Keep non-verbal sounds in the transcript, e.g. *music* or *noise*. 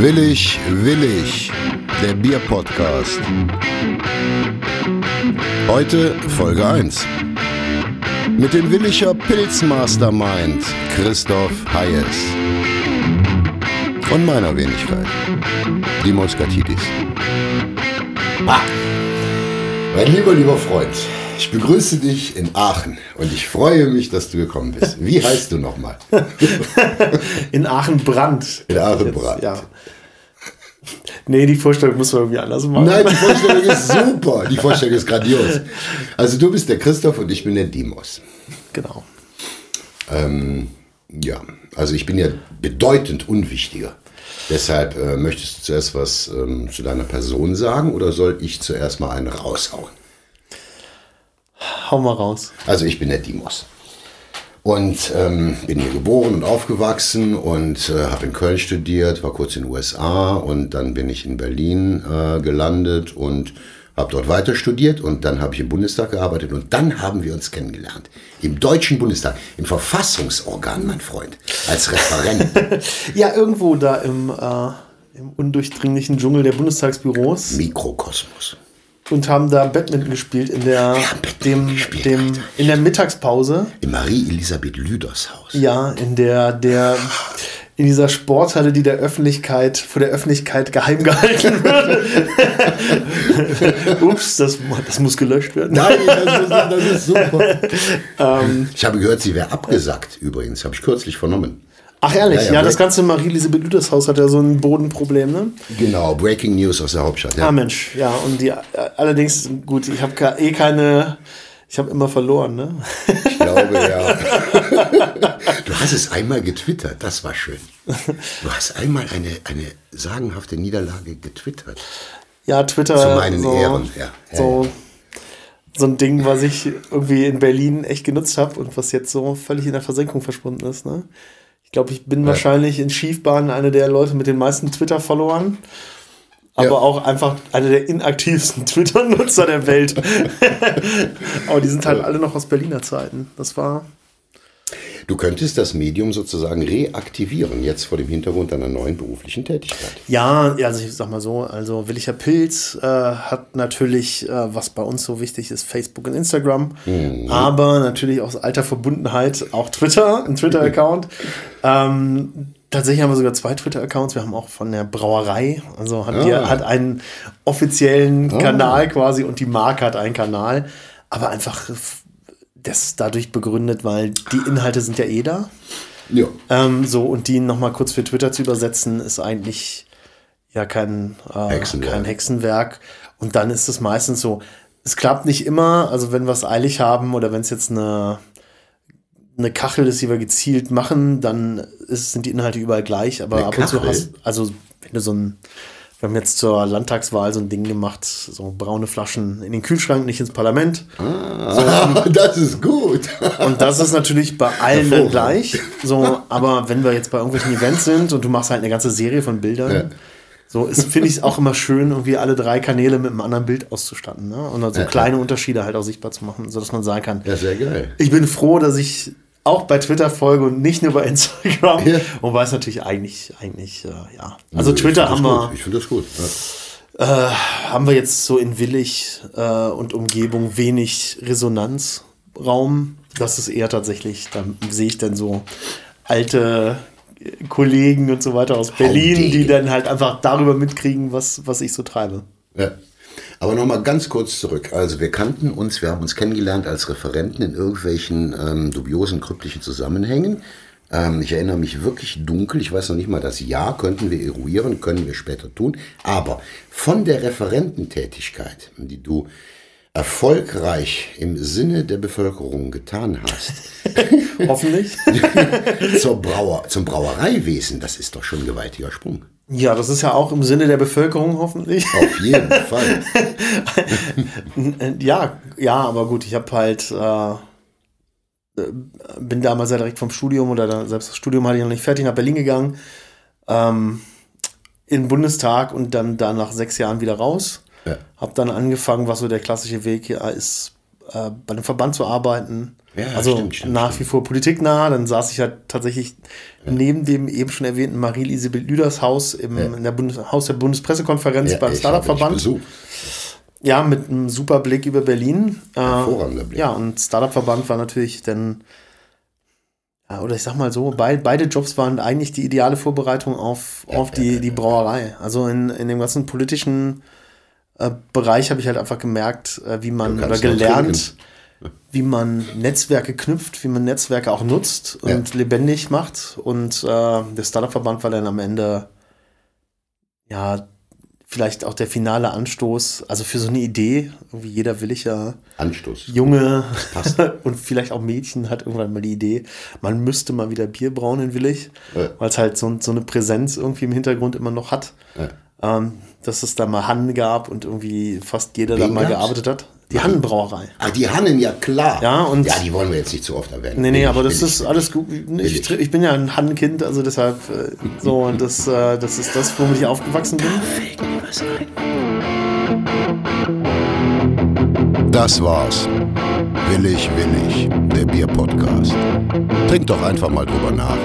Willig, willig, der Bierpodcast. Heute Folge 1. Mit dem Williger Pilzmastermind Christoph Hayes. Und meiner Wenigkeit, die Moskatidis. Ah, mein lieber, lieber Freund, ich begrüße dich in Aachen und ich freue mich, dass du gekommen bist. Wie *laughs* heißt du nochmal? *laughs* in Aachen-Brand. In Aachen-Brand. Ja. Nee, die Vorstellung muss man irgendwie anders machen. Nein, die Vorstellung ist *laughs* super. Die Vorstellung ist grandios. Also du bist der Christoph und ich bin der Dimos. Genau. Ähm, ja, also ich bin ja bedeutend unwichtiger. Deshalb äh, möchtest du zuerst was ähm, zu deiner Person sagen oder soll ich zuerst mal einen raushauen? Hau mal raus. Also ich bin der Dimos. Und ähm, bin hier geboren und aufgewachsen und äh, habe in Köln studiert, war kurz in den USA und dann bin ich in Berlin äh, gelandet und habe dort weiter studiert und dann habe ich im Bundestag gearbeitet und dann haben wir uns kennengelernt. Im Deutschen Bundestag, im Verfassungsorgan, mein Freund, als Referent. *laughs* ja, irgendwo da im, äh, im undurchdringlichen Dschungel der Bundestagsbüros. Mikrokosmos und haben da Badminton gespielt in der, dem, gespielt, dem, in der Mittagspause. Im Marie-Elisabeth Lüders Haus. Ja, in der, der, in dieser Sporthalle, die der Öffentlichkeit, vor der Öffentlichkeit geheim gehalten wird. *laughs* Ups, das, das muss gelöscht werden. Nein, das, ist, das ist super. *laughs* ähm, ich habe gehört, sie wäre abgesagt, übrigens, habe ich kürzlich vernommen. Ach ehrlich, ja, ja, ja das ganze Marie-Elisabeth Lüders Haus hat ja so ein Bodenproblem, ne? Genau, Breaking News aus der Hauptstadt. Ja. Ah Mensch, ja, und die allerdings, gut, ich habe eh keine, ich habe immer verloren, ne? Ich glaube, ja. *laughs* Du hast es einmal getwittert, das war schön. Du hast einmal eine, eine sagenhafte Niederlage getwittert. Ja, Twitter. Zu meinen so, Ehren, ja. So, so ein Ding, was ich irgendwie in Berlin echt genutzt habe und was jetzt so völlig in der Versenkung verschwunden ist, ne? Ich glaube, ich bin ja. wahrscheinlich in Schiefbahn einer der Leute mit den meisten Twitter-Followern. Aber ja. auch einfach einer der inaktivsten *laughs* Twitter-Nutzer der Welt. *laughs* aber die sind halt alle noch aus Berliner Zeiten. Das war Du könntest das Medium sozusagen reaktivieren, jetzt vor dem Hintergrund deiner neuen beruflichen Tätigkeit. Ja, also ich sag mal so, also Willicher Pilz äh, hat natürlich, äh, was bei uns so wichtig ist, Facebook und Instagram, mhm. aber natürlich aus alter Verbundenheit auch Twitter, ein Twitter-Account. *laughs* ähm, Tatsächlich haben wir sogar zwei Twitter-Accounts. Wir haben auch von der Brauerei, also hat, ah. die, hat einen offiziellen ah. Kanal quasi und die Marke hat einen Kanal. Aber einfach das dadurch begründet, weil die Inhalte sind ja eh da. Ja. Ähm, so, und die nochmal kurz für Twitter zu übersetzen, ist eigentlich ja kein, äh, Hexenwerk. kein Hexenwerk. Und dann ist es meistens so, es klappt nicht immer, also wenn wir es eilig haben oder wenn es jetzt eine, eine Kachel ist, die wir gezielt machen, dann ist, sind die Inhalte überall gleich, aber eine ab und zu hast, also wenn du so ein wir haben jetzt zur Landtagswahl so ein Ding gemacht, so braune Flaschen in den Kühlschrank, nicht ins Parlament. Ah, so, *laughs* das ist gut. und das ist natürlich bei allen dann gleich. So, aber wenn wir jetzt bei irgendwelchen Events sind und du machst halt eine ganze Serie von Bildern, ja. so finde ich es auch immer schön, irgendwie alle drei Kanäle mit einem anderen Bild auszustatten. Ne? Und dann so ja, kleine Unterschiede halt auch sichtbar zu machen, sodass man sagen kann. Ja, sehr geil. Ich bin froh, dass ich auch bei Twitter folge und nicht nur bei Instagram. Ja. Wobei es natürlich eigentlich, eigentlich, äh, ja. Also Twitter haben wir. Gut. Ich finde das gut. Ja. Äh, haben wir jetzt so in Willig äh, und Umgebung wenig Resonanzraum. Das ist eher tatsächlich, da sehe ich dann so alte Kollegen und so weiter aus Berlin, die dann halt einfach darüber mitkriegen, was, was ich so treibe. Ja. Aber nochmal ganz kurz zurück. Also wir kannten uns, wir haben uns kennengelernt als Referenten in irgendwelchen ähm, dubiosen, kryptischen Zusammenhängen. Ähm, ich erinnere mich wirklich dunkel, ich weiß noch nicht mal das Jahr, könnten wir eruieren, können wir später tun. Aber von der Referententätigkeit, die du erfolgreich im Sinne der Bevölkerung getan hast. *laughs* Hoffentlich. *laughs* zur Brauer, zum Brauereiwesen, das ist doch schon ein gewaltiger Sprung. Ja, das ist ja auch im Sinne der Bevölkerung hoffentlich. Auf jeden *laughs* Fall. ja, ja, aber gut, ich habe halt äh, bin damals ja direkt vom Studium oder dann, selbst das Studium hatte ich noch nicht fertig nach Berlin gegangen, ähm, in den Bundestag und dann da nach sechs Jahren wieder raus. Ja. Hab dann angefangen, was so der klassische Weg hier ist, äh, bei einem Verband zu arbeiten. Ja, also stimmt, stimmt, nach wie vor politiknah. Dann saß ich halt tatsächlich neben dem eben schon erwähnten Marie-Elisabeth Lüders Haus im in der Bundes Haus der Bundespressekonferenz Ja, beim Startup-Verband. Ja, mit einem super Blick über Berlin. Äh, Hervorragender Blick. Ja, und Startup-Verband war natürlich dann, ja, oder ich sag mal so, beid, beide Jobs waren eigentlich die ideale Vorbereitung auf, auf die, die Brauerei. Also in, in dem ganzen politischen äh, Bereich habe ich halt einfach gemerkt, äh, wie man, oder gelernt, wie man Netzwerke knüpft, wie man Netzwerke auch nutzt und lebendig macht. Und äh, der Startup-Verband war dann am Ende, ja, vielleicht auch der finale Anstoß, also für so eine Idee, irgendwie jeder will ich ja Anstoß. Junge *laughs* und vielleicht auch Mädchen hat irgendwann mal die Idee, man müsste mal wieder Bier brauen in Willig, Ja. weil es halt so, so eine Präsenz irgendwie im Hintergrund immer noch hat. Ja. Ähm, dass es da mal Hannen gab und irgendwie fast jeder da Wen mal gab's? gearbeitet hat. Die Hannenbrauerei. Ah, die Hannen, ja klar. Ja, und- ja, die wollen wir jetzt nicht zu oft erwähnen. Nee, nee, aber das ist ich. alles gut. Ich, ich bin ja ein Hannenkind, also deshalb äh, so und das, äh, das ist das, womit ich aufgewachsen bin. Das war's. Willig, willig, der Bierpodcast. Trink doch einfach mal drüber nach.